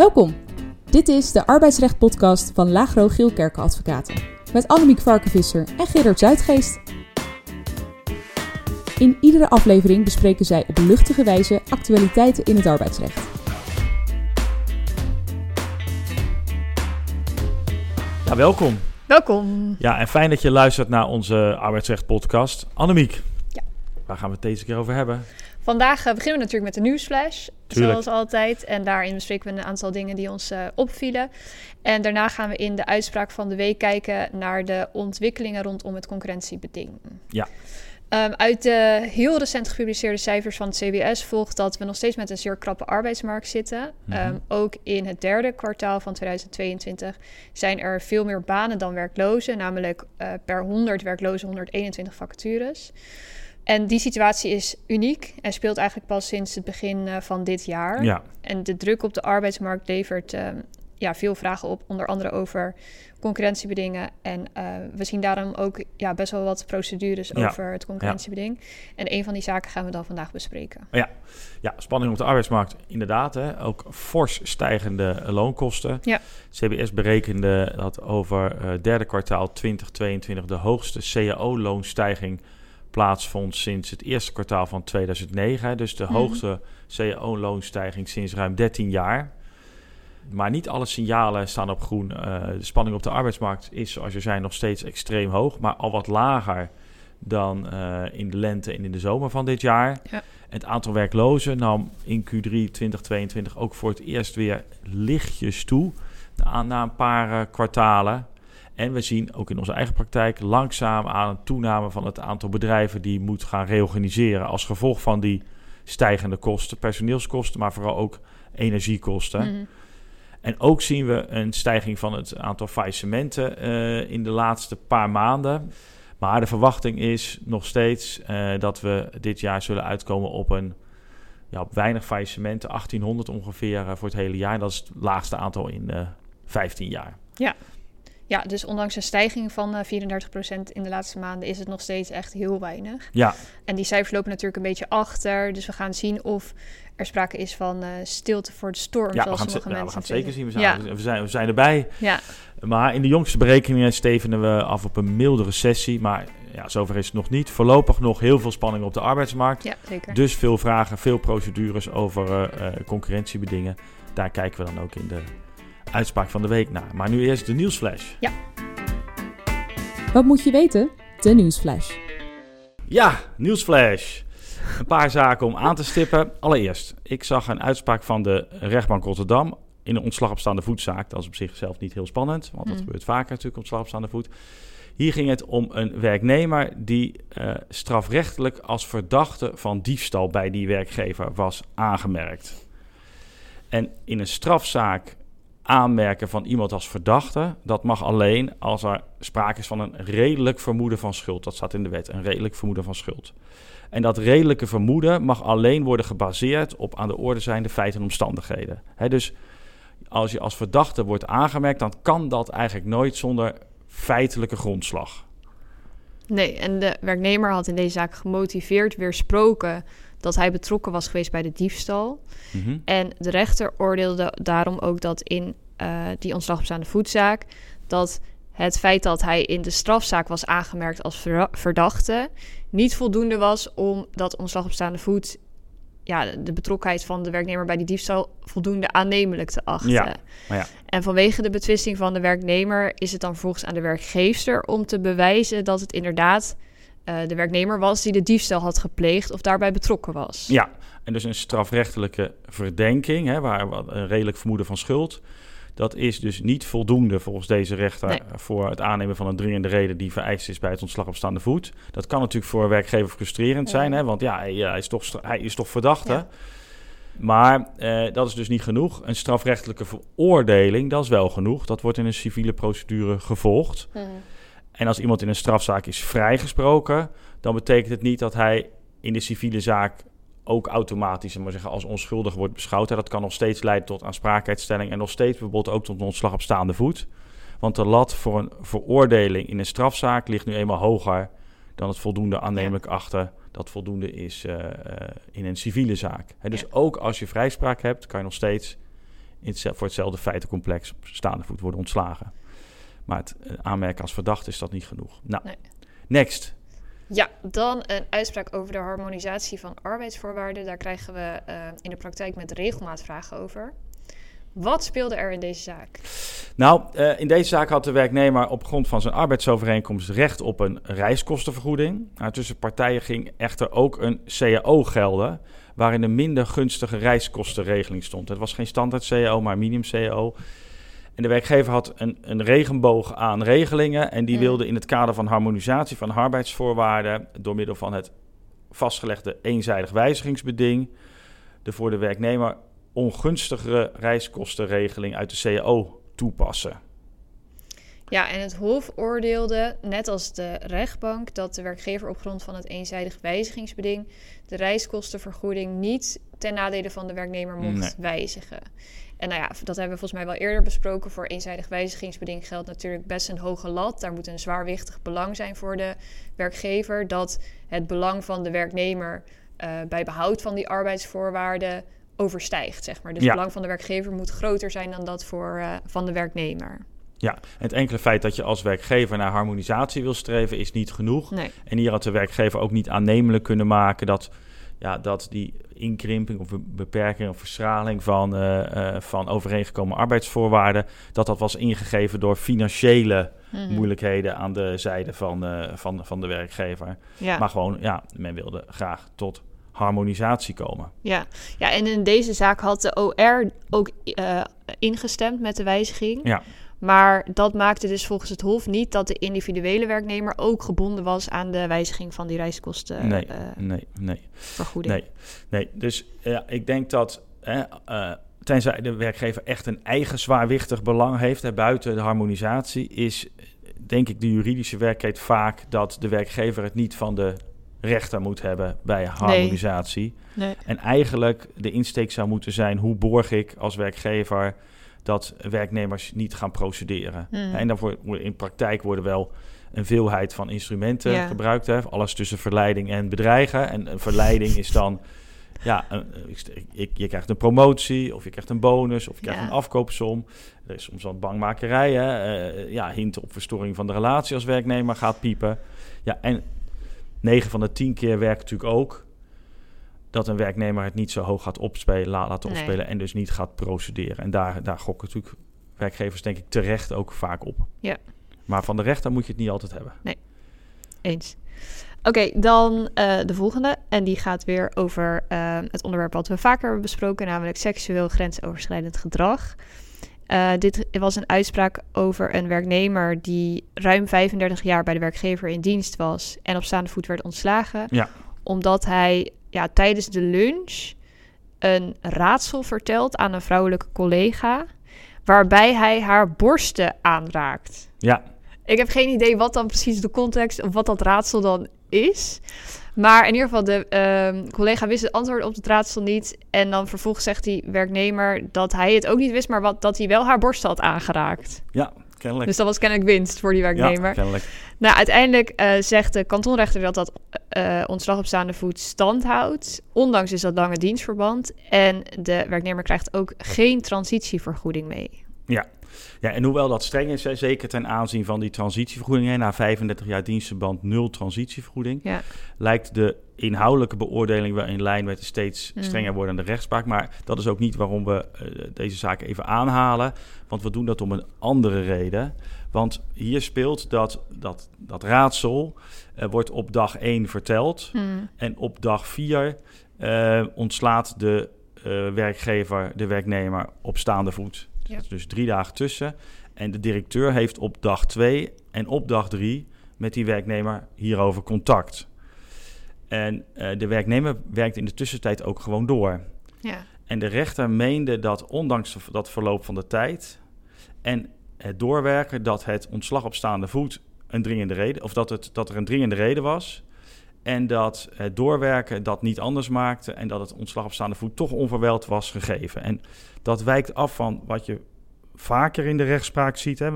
Welkom. Dit is de arbeidsrecht-podcast van Lagro Geelkerken Advocaten. Met Annemiek Varkenvisser en Gerard Zuidgeest. In iedere aflevering bespreken zij op luchtige wijze actualiteiten in het arbeidsrecht. Ja, welkom. Welkom. Ja, en fijn dat je luistert naar onze arbeidsrecht-podcast. Annemiek, Ja. waar gaan we het deze keer over hebben? Vandaag eh, beginnen we natuurlijk met de nieuwsflash, Tuurlijk. zoals altijd. En daarin bespreken we een aantal dingen die ons eh, opvielen. En daarna gaan we in de uitspraak van de week kijken naar de ontwikkelingen rondom het concurrentiebeding. Ja. Ehm, uit de heel recent gepubliceerde cijfers van het CBS volgt dat we nog steeds met een zeer krappe arbeidsmarkt zitten. Mhm. Ehm, ook in het derde kwartaal van 2022 zijn er veel meer banen dan werklozen, namelijk eh, per 100 werklozen 121 vacatures. En die situatie is uniek en speelt eigenlijk pas sinds het begin eh, van dit jaar. Ja, En de druk op de arbeidsmarkt levert ehm, ja, veel vragen op, onder andere over concurrentiebedingen. En eh, we zien daarom ook ja, best wel wat procedures Ja. over het concurrentiebeding. En een van die zaken gaan we dan vandaag bespreken. ja, spanning op de arbeidsmarkt, inderdaad. Hè. Ook fors stijgende loonkosten. Ja. CBS berekende dat over het derde kwartaal 2022 de hoogste cao-loonstijging plaatsvond sinds het eerste kwartaal van 2009. hè. Dus de Mhm. hoogste cao-loonstijging sinds ruim 13 jaar. Maar niet alle signalen staan op groen. Eh, de spanning op de arbeidsmarkt is, zoals je zei, nog steeds extreem hoog, maar al wat lager dan eh, in de lente en in de zomer van dit jaar. Ja. Het aantal werklozen nam in Q3 2022 ook voor het eerst weer lichtjes toe, na, na een paar eh, kwartalen. En we zien ook in onze eigen praktijk langzaam aan een toename van het aantal bedrijven die moet gaan reorganiseren als gevolg van die stijgende kosten, personeelskosten, maar vooral ook energiekosten. Mhm. En ook zien we een stijging van het aantal faillissementen eh, in de laatste paar maanden. Maar de verwachting is nog steeds eh, dat we dit jaar zullen uitkomen op een ja, op weinig faillissementen, 1800 ongeveer eh, voor het hele jaar. Dat is het laagste aantal in eh 15 jaar. Ja, dus ondanks een stijging van eh 34% in de laatste maanden is het nog steeds echt heel weinig. Ja, En die cijfers lopen natuurlijk een beetje achter. Dus we gaan zien of er sprake is van eh, stilte voor de storm, ja we zoals gaan, het, sommige ze- ja, we gaan het zeker zien. We zijn, we, zijn, we zijn erbij. Ja, Maar in de jongste berekeningen stevenen we af op een milde recessie. Maar ja, zover is het nog niet. Voorlopig nog heel veel spanning op de arbeidsmarkt. ja, zeker. Dus veel vragen, veel procedures over eh, eh, concurrentiebedingen. Daar kijken we dan ook in de uitspraak van de week naar. Maar nu eerst de nieuwsflash. Wat moet je weten? De nieuwsflash. Ja, nieuwsflash. Een paar zaken om aan te stippen. Allereerst, ik zag een uitspraak van de rechtbank Rotterdam in een ontslag op staande voetzaak. Dat is op zichzelf niet heel spannend, want dat Mm. gebeurt vaker natuurlijk, ontslag op staande voet. Hier ging het om een werknemer die eh, strafrechtelijk als verdachte van diefstal bij die werkgever was aangemerkt. En in een strafzaak aanmerken van iemand als verdachte, dat mag alleen als er sprake is van een redelijk vermoeden van schuld. Dat staat in de wet, een redelijk vermoeden van schuld. En dat redelijke vermoeden mag alleen worden gebaseerd op aan de orde zijnde feiten en omstandigheden. Dus als je als verdachte wordt aangemerkt, dan kan dat eigenlijk nooit zonder feitelijke grondslag. Nee, en de werknemer had in deze zaak gemotiveerd weersproken dat hij betrokken was geweest bij de diefstal. Mhm. En de rechter oordeelde daarom ook dat in eh, die ontslag op staande voetzaak... dat het feit dat hij in de strafzaak was aangemerkt als verda- verdachte... niet voldoende was om dat ontslag op staande voet... Ja, de betrokkenheid van de werknemer bij die diefstal voldoende aannemelijk te achten. Ja, maar ja. En vanwege de betwisting van de werknemer is het dan vervolgens aan de werkgeefster om te bewijzen dat het inderdaad de werknemer was die de diefstal had gepleegd of daarbij betrokken was. Ja, en dus een strafrechtelijke verdenking, hè, waar een redelijk vermoeden van schuld. Dat is dus niet voldoende volgens deze rechter Nee. voor het aannemen van een dringende reden die vereist is bij het ontslag op staande voet. Dat kan natuurlijk voor een werkgever frustrerend Ja. zijn, hè, want ja, hij, is toch, stra- hij is toch verdachte. Ja. Maar eh, dat is dus niet genoeg. Een strafrechtelijke veroordeling, dat is wel genoeg. Dat wordt in een civiele procedure gevolgd. Mhm. En als iemand in een strafzaak is vrijgesproken, dan betekent het niet dat hij in de civiele zaak ook automatisch maar zeggen, als onschuldig wordt beschouwd. Dat kan nog steeds leiden tot aansprakelijkheidsstelling en nog steeds bijvoorbeeld ook tot een ontslag op staande voet. Want de lat voor een veroordeling in een strafzaak ligt nu eenmaal hoger dan het voldoende aannemelijk achten dat voldoende is eh, eh, in een civiele zaak. Dus Ja. ook als je vrijspraak hebt, kan je nog steeds in het, voor hetzelfde feitencomplex op staande voet worden ontslagen. Maar het eh, aanmerken als verdachte is dat niet genoeg. Nou, Nee. next. Ja, dan een uitspraak over de harmonisatie van arbeidsvoorwaarden. Daar krijgen we eh, in de praktijk met regelmaat vragen over. Wat speelde er in deze zaak? Nou, eh, in deze zaak had de werknemer op grond van zijn arbeidsovereenkomst recht op een reiskostenvergoeding. Nou, tussen partijen ging echter ook een CAO gelden, waarin een minder gunstige reiskostenregeling stond. Het was geen standaard CAO, maar minimum CAO. En de werkgever had een, een regenboog aan regelingen en die Mm. wilde in het kader van harmonisatie van arbeidsvoorwaarden door middel van het vastgelegde eenzijdig wijzigingsbeding de voor de werknemer ongunstigere reiskostenregeling uit de CAO toepassen. Ja, en het Hof oordeelde, net als de rechtbank, dat de werkgever op grond van het eenzijdig wijzigingsbeding de reiskostenvergoeding niet ten nadele van de werknemer mocht Nee. wijzigen. En nou ja, dat hebben we volgens mij wel eerder besproken. Voor eenzijdig wijzigingsbeding geldt natuurlijk best een hoge lat. Daar moet een zwaarwichtig belang zijn voor de werkgever. Dat het belang van de werknemer eh, bij behoud van die arbeidsvoorwaarden overstijgt, zeg maar. Dus Ja. het belang van de werkgever moet groter zijn dan dat voor, eh, van de werknemer. Ja, het enkele feit dat je als werkgever naar harmonisatie wil streven is niet genoeg. Nee. En hier had de werkgever ook niet aannemelijk kunnen maken dat, ja, dat die inkrimping of be- beperking of verschraling van, eh, eh, van overeengekomen arbeidsvoorwaarden, dat dat was ingegeven door financiële Mhm. moeilijkheden aan de zijde van, eh, van, van de werkgever. Ja. Maar gewoon, ja, men wilde graag tot harmonisatie komen. Ja. ja, en in deze zaak had de OR ook ingestemd met de wijziging. Ja. Maar dat maakte dus volgens het Hof niet dat de individuele werknemer ook gebonden was aan de wijziging van die reiskostenvergoeding. Nee, nee, nee. vergoeding. Nee, nee. dus ja, ik denk dat hè, eh, tenzij de werkgever echt een eigen zwaarwichtig belang heeft hè, buiten de harmonisatie, is denk ik de juridische werkelijkheid vaak dat de werkgever het niet van de rechter moet hebben bij harmonisatie. Nee. En eigenlijk de insteek zou moeten zijn: hoe borg ik als werkgever dat werknemers niet gaan procederen? Mhm. En daarvoor in praktijk worden wel een veelheid van instrumenten Ja. gebruikt. Hè? Alles tussen verleiding en bedreigen. En een verleiding is dan. Ja, een- ik- ik- je krijgt een promotie, of je krijgt een bonus, of je krijgt Ja. een afkoopsom. Er is soms wat bangmakerij, hè? eh, ja, hint op verstoring van de relatie als werknemer gaat piepen. Ja, en 9 van de 10 keer werkt natuurlijk ook dat een werknemer het niet zo hoog gaat opspelen, la- laten Nee. opspelen en dus niet gaat procederen. En daar, daar gokken natuurlijk werkgevers denk ik terecht ook vaak op. Ja. Maar van de rechter moet je het niet altijd hebben. Eens. Oké, dan eh, de volgende. En die gaat weer over eh, het onderwerp wat we vaker hebben besproken, namelijk seksueel grensoverschrijdend gedrag. Eh, dit was een uitspraak over een werknemer die ruim 35 jaar bij de werkgever in dienst was en op staande voet werd ontslagen. Ja. Omdat hij ja, tijdens de lunch een raadsel vertelt aan een vrouwelijke collega, waarbij hij haar borsten aanraakt. Ja, Ik heb geen idee wat dan precies de context of wat dat raadsel dan is. Maar in ieder geval, de ehm, collega wist het antwoord op het raadsel niet. En dan vervolgens zegt die werknemer dat hij het ook niet wist, maar wat, dat hij wel haar borst had aangeraakt. ja, kennelijk. Dus dat was kennelijk winst voor die werknemer. Ja, kennelijk. Nou, uiteindelijk eh, zegt de kantonrechter dat dat eh, ontslag op staande voet stand houdt. Ondanks is dat lange dienstverband. En de werknemer krijgt ook geen transitievergoeding mee. Ja, en hoewel dat streng is, zeker ten aanzien van die transitievergoeding, na 35 jaar dienstverband nul transitievergoeding, Ja. lijkt de inhoudelijke beoordeling wel in lijn met de steeds Mm. strenger wordende rechtspraak. Maar dat is ook niet waarom we eh, deze zaak even aanhalen, want we doen dat om een andere reden. Want hier speelt dat, dat, dat raadsel, eh, wordt op dag 1 verteld. En op dag 4 eh, ontslaat de werkgever de werknemer op staande voet. Ja. Dat is dus drie dagen tussen. En de directeur heeft op dag 2 en op dag 3 met die werknemer hierover contact. En eh, de werknemer werkt in de tussentijd ook gewoon door. Ja. En de rechter meende dat ondanks dat verloop van de tijd en het doorwerken, dat het ontslag op staande voet een dringende reden, of dat, het, dat er een dringende reden was. En dat het doorwerken dat niet anders maakte en dat het ontslag op staande voet toch onverweld was gegeven. En dat wijkt af van wat je vaker in de rechtspraak ziet. Hè.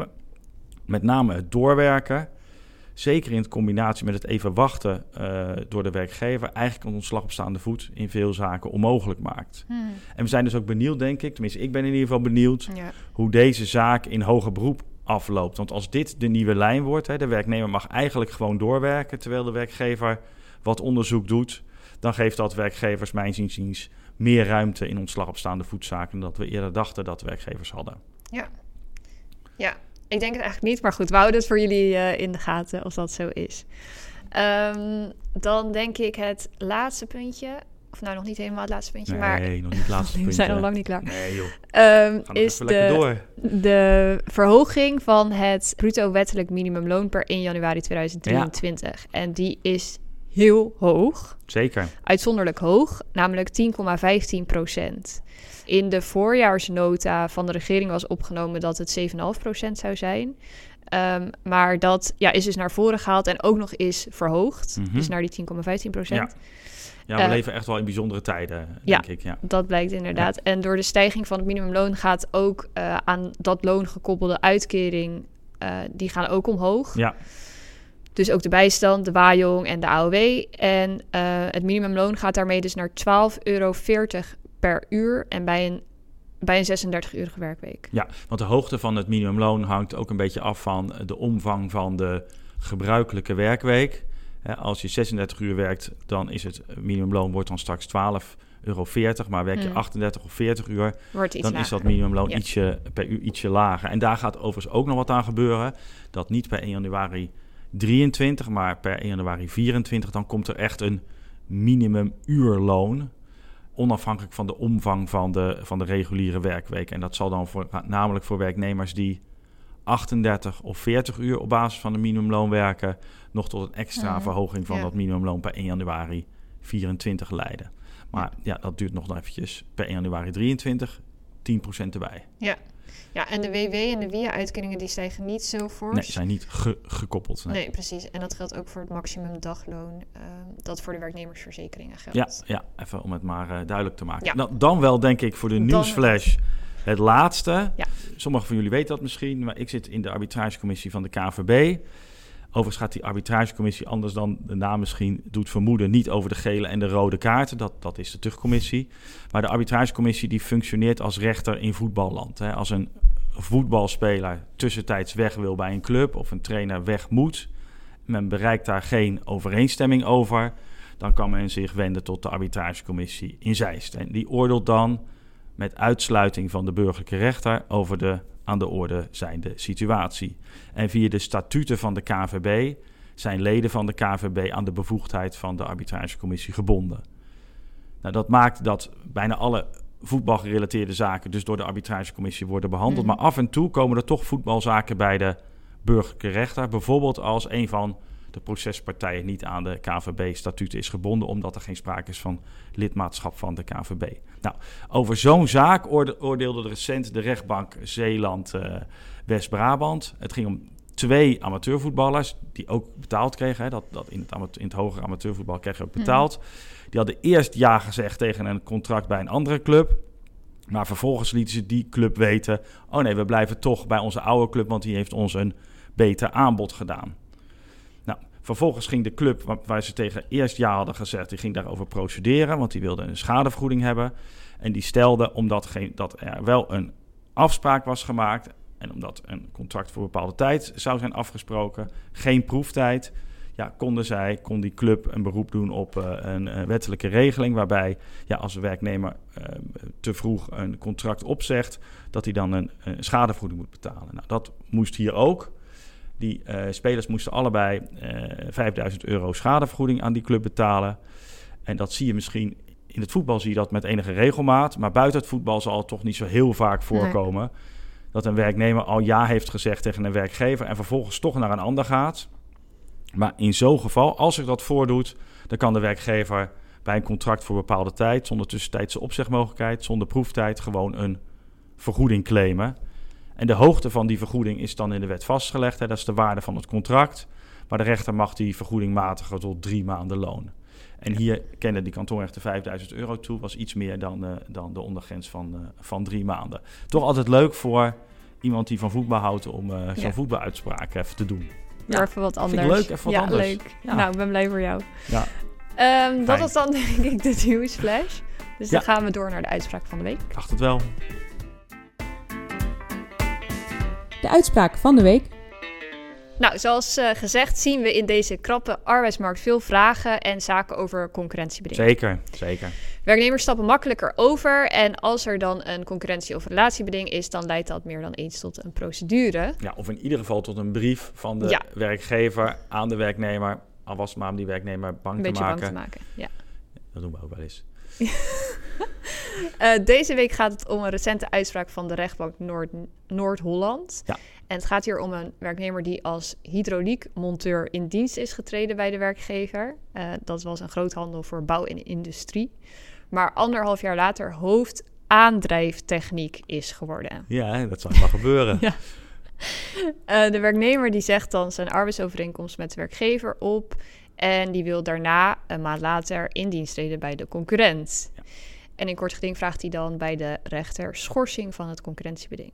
Met name het doorwerken zeker in combinatie met het even wachten uh, door de werkgever, eigenlijk een ontslag op staande voet in veel zaken onmogelijk maakt. Hmm. En we zijn dus ook benieuwd, denk ik, tenminste ik ben in ieder geval benieuwd, Ja. hoe deze zaak in hoger beroep afloopt. Want als dit de nieuwe lijn wordt, hè, de werknemer mag eigenlijk gewoon doorwerken terwijl de werkgever wat onderzoek doet, dan geeft dat werkgevers, mijn inziens, meer ruimte in ontslag op staande voetzaken dan dat we eerder dachten dat werkgevers hadden. Ja, ik denk het eigenlijk niet. Maar goed, we houden het voor jullie eh, in de gaten als dat zo is. Ehm, dan denk ik het laatste puntje. Of nou, nog niet helemaal het laatste puntje. maar Nee, nog niet het laatste we puntje. zijn al lang niet klaar. Nee joh, Ehm, is door. de verhoging van het bruto wettelijk minimumloon per 1 januari 2023. En die is heel hoog. Zeker. uitzonderlijk hoog, namelijk 10,15 procent. In de voorjaarsnota van de regering was opgenomen dat het 7,5 procent zou zijn. Ehm, maar dat ja, is dus naar voren gehaald en ook nog is verhoogd. Mhm. Dus naar die 10,15 procent. Ja, we Eh, leven echt wel in bijzondere tijden, ja. denk ik. Ja. Dat blijkt inderdaad. En door de stijging van het minimumloon gaat ook eh, aan dat loon gekoppelde uitkering... eh, die gaan ook omhoog. ja, Dus ook de bijstand, de waaijong en de AOW. En het minimumloon gaat daarmee dus naar 12,40 euro per uur. En bij een, bij een 36-urige werkweek. Ja, want de hoogte van het minimumloon hangt ook een beetje af van de omvang van de gebruikelijke werkweek. Als je 36 uur werkt, dan is het minimumloon wordt dan straks 12,40 euro. Maar werk je Hmm. 38 of 40 uur, dan lager. is dat minimumloon Ja. ietsje, per uur ietsje lager. En daar gaat overigens ook nog wat aan gebeuren. Dat niet per 1 januari 23, maar per 1 januari 24, dan komt er echt een minimumuurloon. Onafhankelijk van de omvang van de, van de reguliere werkweek. En dat zal dan voor, namelijk voor werknemers die 38 of 40 uur op basis van de minimumloon werken, nog tot een extra verhoging van Ja. dat minimumloon per 1 januari 24 leiden. Maar ja, dat duurt nog eventjes per 1 januari 23, 10% erbij. Ja, en de WW en de WIA-uitkeringen die stijgen niet zo fors. Nee, zijn niet ge- gekoppeld. Nee. Nee, precies. En dat geldt ook voor het maximum dagloon eh, dat voor de werknemersverzekeringen geldt. Ja, ja, even om het maar eh, duidelijk te maken. Ja. Dan, dan wel denk ik voor de Dan- nieuwsflash het laatste. Ja. Sommigen van jullie weten dat misschien, maar ik zit in de arbitragecommissie van de KVB. Overigens gaat die arbitragecommissie anders dan de naam misschien doet vermoeden, niet over de gele en de rode kaarten. Dat, dat is de terugcommissie. Maar de arbitragecommissie die functioneert als rechter in voetballand. Hè. Als een voetbalspeler tussentijds weg wil bij een club of een trainer weg moet, men bereikt daar geen overeenstemming over, dan kan men zich wenden tot de arbitragecommissie in Zeist. En die oordeelt dan met uitsluiting van de burgerlijke rechter over de aan de orde zijnde situatie. En via de statuten van de KVB zijn leden van de KVB aan de bevoegdheid van de arbitragecommissie gebonden. Nou, dat maakt dat bijna alle voetbalgerelateerde zaken dus door de arbitragecommissie worden behandeld. Mhm. Maar af en toe komen er toch voetbalzaken bij de burgerlijke rechter. Bijvoorbeeld als een van de procespartijen niet aan de KVB-statuten is gebonden, omdat er geen sprake is van lidmaatschap van de KVB. Nou, over zo'n zaak oorde- oordeelde recent de rechtbank Zeeland-West-Brabant. het ging om twee amateurvoetballers die ook betaald kregen. Hè, dat, dat in, het amateur, in het hogere amateurvoetbal kreeg je ook betaald. Die hadden eerst ja gezegd tegen een contract bij een andere club. Maar vervolgens lieten ze die club weten: oh nee, we blijven toch bij onze oude club, want die heeft ons een beter aanbod gedaan. Vervolgens ging de club waar, waar ze tegen eerst ja hadden gezegd, die ging daarover procederen, want die wilde een schadevergoeding hebben. En die stelde, omdat geen, dat er wel een afspraak was gemaakt en omdat een contract voor bepaalde tijd zou zijn afgesproken, geen proeftijd, ja, konden zij, kon die club een beroep doen op eh, een eh, wettelijke regeling, waarbij ja, als een werknemer eh, te vroeg een contract opzegt, dat hij dan een, een schadevergoeding moet betalen. Nou, dat moest hier ook. Die eh, spelers moesten allebei eh 5000 euro schadevergoeding aan die club betalen. En dat zie je misschien in het voetbal zie je dat met enige regelmaat, maar buiten het voetbal zal het toch niet zo heel vaak voorkomen dat een werknemer al ja heeft gezegd tegen een werkgever en vervolgens toch naar een ander gaat. Maar in zo'n geval, als zich dat voordoet, dan kan de werkgever bij een contract voor bepaalde tijd, zonder tussentijdse opzegmogelijkheid, zonder proeftijd, gewoon een vergoeding claimen. En de hoogte van die vergoeding is dan in de wet vastgelegd. Hè, dat is de waarde van het contract. Maar de rechter mag die vergoeding matigen tot drie maanden loon. En hier kende die kantonrechter 5000 euro toe. Was iets meer dan, eh, dan de ondergrens van, eh, van drie maanden. Toch altijd leuk voor iemand die van voetbal houdt om eh, zo'n Ja. voetbaluitspraak even te doen. Ja, even wat vind ik anders. leuk, even wat ja, anders. leuk. Ja. Nou, ik ben blij voor jou. Ja. Ehm, dat was dan denk ik de nieuwsflash. Dus dan gaan we door naar de uitspraak van de week. Ik dacht het wel. De uitspraak van de week. Nou, zoals eh, gezegd zien we in deze krappe arbeidsmarkt veel vragen en zaken over concurrentiebeding. Zeker, zeker. Werknemers stappen makkelijker over en als er dan een concurrentie- of relatiebeding is, dan leidt dat meer dan eens tot een procedure. Ja, of in ieder geval tot een brief van de Ja. werkgever aan de werknemer. Al was het maar om die werknemer bang Een te beetje maken. bang te maken. Ja. Dat doen we ook wel eens. Eh, deze week gaat het om een recente uitspraak van de rechtbank Noord- Noord-Holland. Ja. En het gaat hier om een werknemer die als hydrauliekmonteur in dienst is getreden bij de werkgever. Eh, dat was een groothandel voor bouw en industrie. Maar anderhalf jaar later hoofd aandrijftechniek is geworden. Ja, dat zal wel gebeuren. Ja. Eh, de werknemer die zegt dan zijn arbeidsovereenkomst met de werkgever op. En die wil daarna, een maand later, in dienst treden bij de concurrent. Ja. En in kort geding vraagt hij dan bij de rechter schorsing van het concurrentiebeding.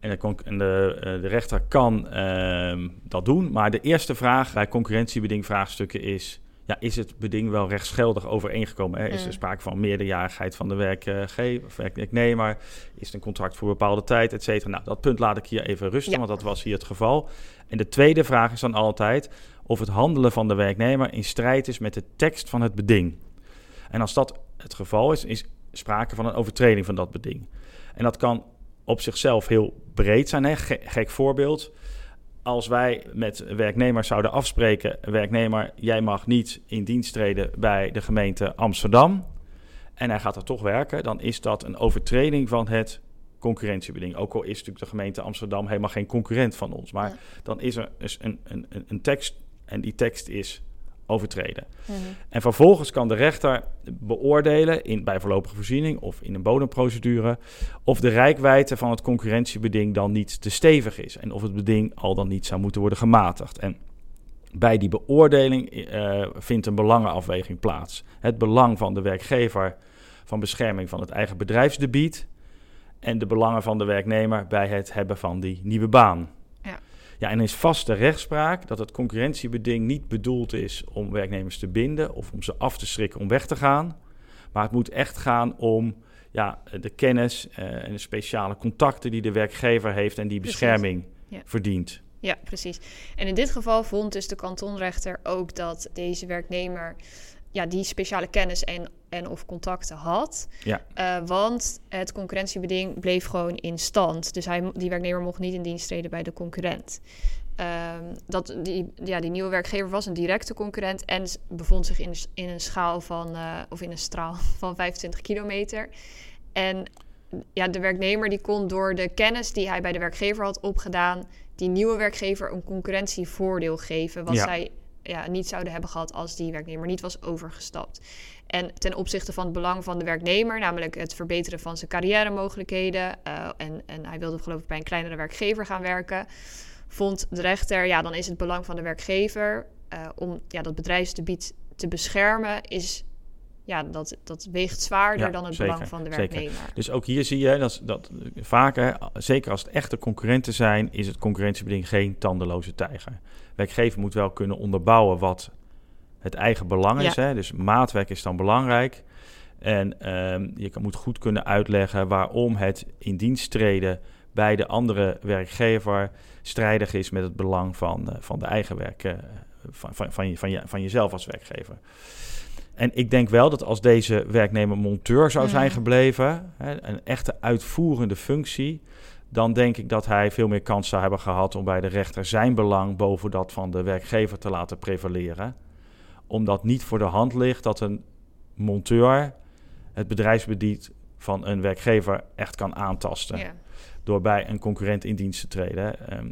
En, de, en de, eh, de rechter kan ehm, dat doen. Maar de eerste vraag bij concurrentiebeding vraagstukken is... Ja, is het beding wel rechtsgeldig overeengekomen? Hè? Is er Mm. sprake van meerderjarigheid van de werkgever of werknemer? Is het een contract voor bepaalde tijd, et cetera? Nou, dat punt laat ik hier even rusten, Ja. want dat was hier het geval. En de tweede vraag is dan altijd of het handelen van de werknemer in strijd is met de tekst van het beding. En als dat het geval is, is sprake van een overtreding van dat beding. En dat kan op zichzelf heel breed zijn. Hè? Ge- gek voorbeeld. Als wij met werknemers zouden afspreken: werknemer, jij mag niet in dienst treden bij de gemeente Amsterdam. En hij gaat er toch werken, dan is dat een overtreding van het concurrentiebeding. Ook al is natuurlijk de gemeente Amsterdam helemaal geen concurrent van ons. Maar Ja. dan is er dus een, een, een- een tekst en die tekst is overtreden. En vervolgens kan de rechter beoordelen, in, bij voorlopige voorziening of in een bodemprocedure, of de rijkwijde van het concurrentiebeding dan niet te stevig is. En of het beding al dan niet zou moeten worden gematigd. En bij die beoordeling eh, vindt een belangenafweging plaats. Het belang van de werkgever van bescherming van het eigen bedrijfsdebiet en de belangen van de werknemer bij het hebben van die nieuwe baan. Ja. En is vaste rechtspraak dat het concurrentiebeding niet bedoeld is om werknemers te binden of om ze af te schrikken om weg te gaan. Maar het moet echt gaan om ja, de kennis eh, en de speciale contacten die de werkgever heeft en die Precies. bescherming Ja. verdient. Ja, precies. En in dit geval vond dus de kantonrechter ook dat deze werknemer ja, die speciale kennis en, en of contacten had. Ja. Eh, want het concurrentiebeding bleef gewoon in stand. Dus hij, die werknemer mocht niet in dienst treden bij de concurrent. Ehm, dat die, ja, die nieuwe werkgever was een directe concurrent en bevond zich in, in een schaal van, eh, of in een straal van 25 kilometer. En ja, de werknemer die kon door de kennis die hij bij de werkgever had opgedaan, die nieuwe werkgever een concurrentievoordeel geven. Wat Ja. zij ja, niet zouden hebben gehad als die werknemer niet was overgestapt. En ten opzichte van het belang van de werknemer, namelijk het verbeteren van zijn carrière-mogelijkheden. eh, en, en hij wilde geloof ik bij een kleinere werkgever gaan werken. Vond de rechter, ja, dan is het belang van de werkgever eh, om ja, dat bedrijfsgebied te beschermen, is ja, dat, dat weegt zwaarder Ja, dan het zeker, belang van de zeker. werknemer. Dus ook hier zie je dat, dat vaker, zeker als het echte concurrenten zijn, is het concurrentiebeding geen tandeloze tijger. Werkgever moet wel kunnen onderbouwen wat het eigen belang is. Hè? Dus maatwerk is dan belangrijk. En ehm, je moet goed kunnen uitleggen waarom het in dienst treden bij de andere werkgever strijdig is met het belang van, eh, van de eigen werk, eh, van, van, van, je, van, je, van jezelf als werkgever. En ik denk wel dat als deze werknemer monteur zou zijn Mhm. gebleven, hè, een echte uitvoerende functie, dan denk ik dat hij veel meer kans zou hebben gehad om bij de rechter zijn belang boven dat van de werkgever te laten prevaleren. Omdat niet voor de hand ligt dat een monteur het bedrijfsbediet van een werkgever echt kan aantasten Ja. door bij een concurrent in dienst te treden. Ehm,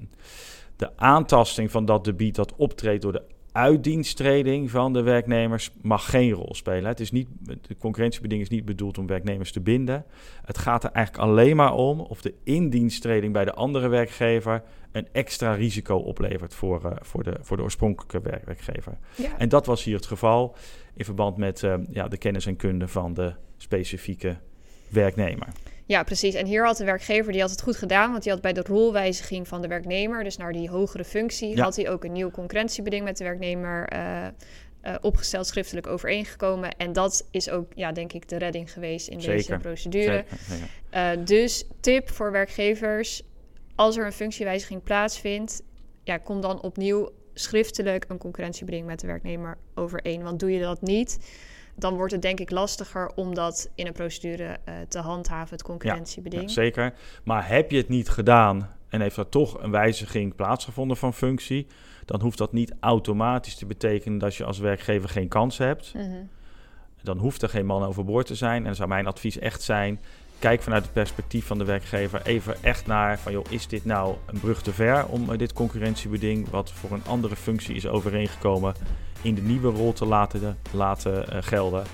de aantasting van dat debiet dat optreedt door de uitdiensttreding van de werknemers mag geen rol spelen. Het is niet, de concurrentiebeding is niet bedoeld om werknemers te binden. Het gaat er eigenlijk alleen maar om of de indiensttreding bij de andere werkgever een extra risico oplevert voor, eh, voor, de, voor de oorspronkelijke werk- werkgever. Ja. En dat was hier het geval in verband met eh, ja, de kennis en kunde van de specifieke werknemer. Ja, precies. En hier had de werkgever die had het goed gedaan, want die had bij de rolwijziging van de werknemer, dus naar die hogere functie, Ja. had hij ook een nieuw concurrentiebeding met de werknemer eh, eh, opgesteld, schriftelijk overeengekomen. En dat is ook, ja, denk ik, de redding geweest in deze procedure. Zeker, zeker. Eh, dus tip voor werkgevers: als er een functiewijziging plaatsvindt, ja, kom dan opnieuw schriftelijk een concurrentiebeding met de werknemer overeen. Want doe je dat niet, dan wordt het denk ik lastiger om dat in een procedure eh, te handhaven, het concurrentiebeding. Ja, zeker. Maar heb je het niet gedaan en heeft er toch een wijziging plaatsgevonden van functie, dan hoeft dat niet automatisch te betekenen dat je als werkgever geen kans hebt. Mhm. Dan hoeft er geen man overboord te zijn. En dan zou mijn advies echt zijn: kijk vanuit het perspectief van de werkgever even echt naar van joh, is dit nou een brug te ver om eh, dit concurrentiebeding, wat voor een andere functie is overeengekomen, in de nieuwe rol te laten, laten eh, gelden.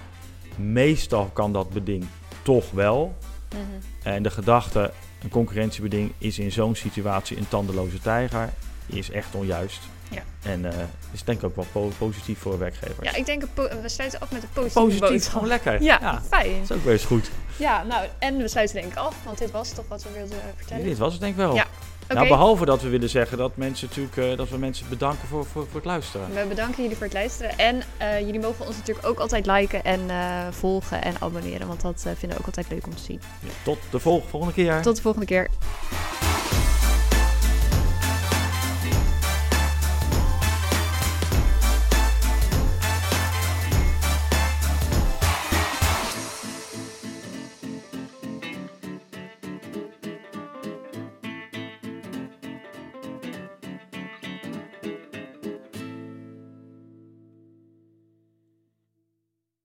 Meestal kan dat beding toch wel. Mhm. En de gedachte, een concurrentiebeding is in zo'n situatie een tandeloze tijger, is echt onjuist. Ja. En eh, is denk ik ook wel po- positief voor werkgevers. Ja, ik denk, we sluiten af met een positieve Positief, boodschap. gewoon lekker. Ja, ja, fijn. dat is ook eens goed. Ja, nou, en we sluiten denk ik af, want dit was toch wat we wilden vertellen. Dit was het denk ik wel. Ja, Nou, behalve dat we willen zeggen dat mensen natuurlijk eh, dat we mensen bedanken voor, voor, voor het luisteren. we bedanken jullie voor het luisteren. En eh, jullie mogen ons natuurlijk ook altijd liken en eh, volgen en abonneren, want dat vinden we ook altijd leuk om te zien. Tot de vol- volgende keer. Tot de volgende keer.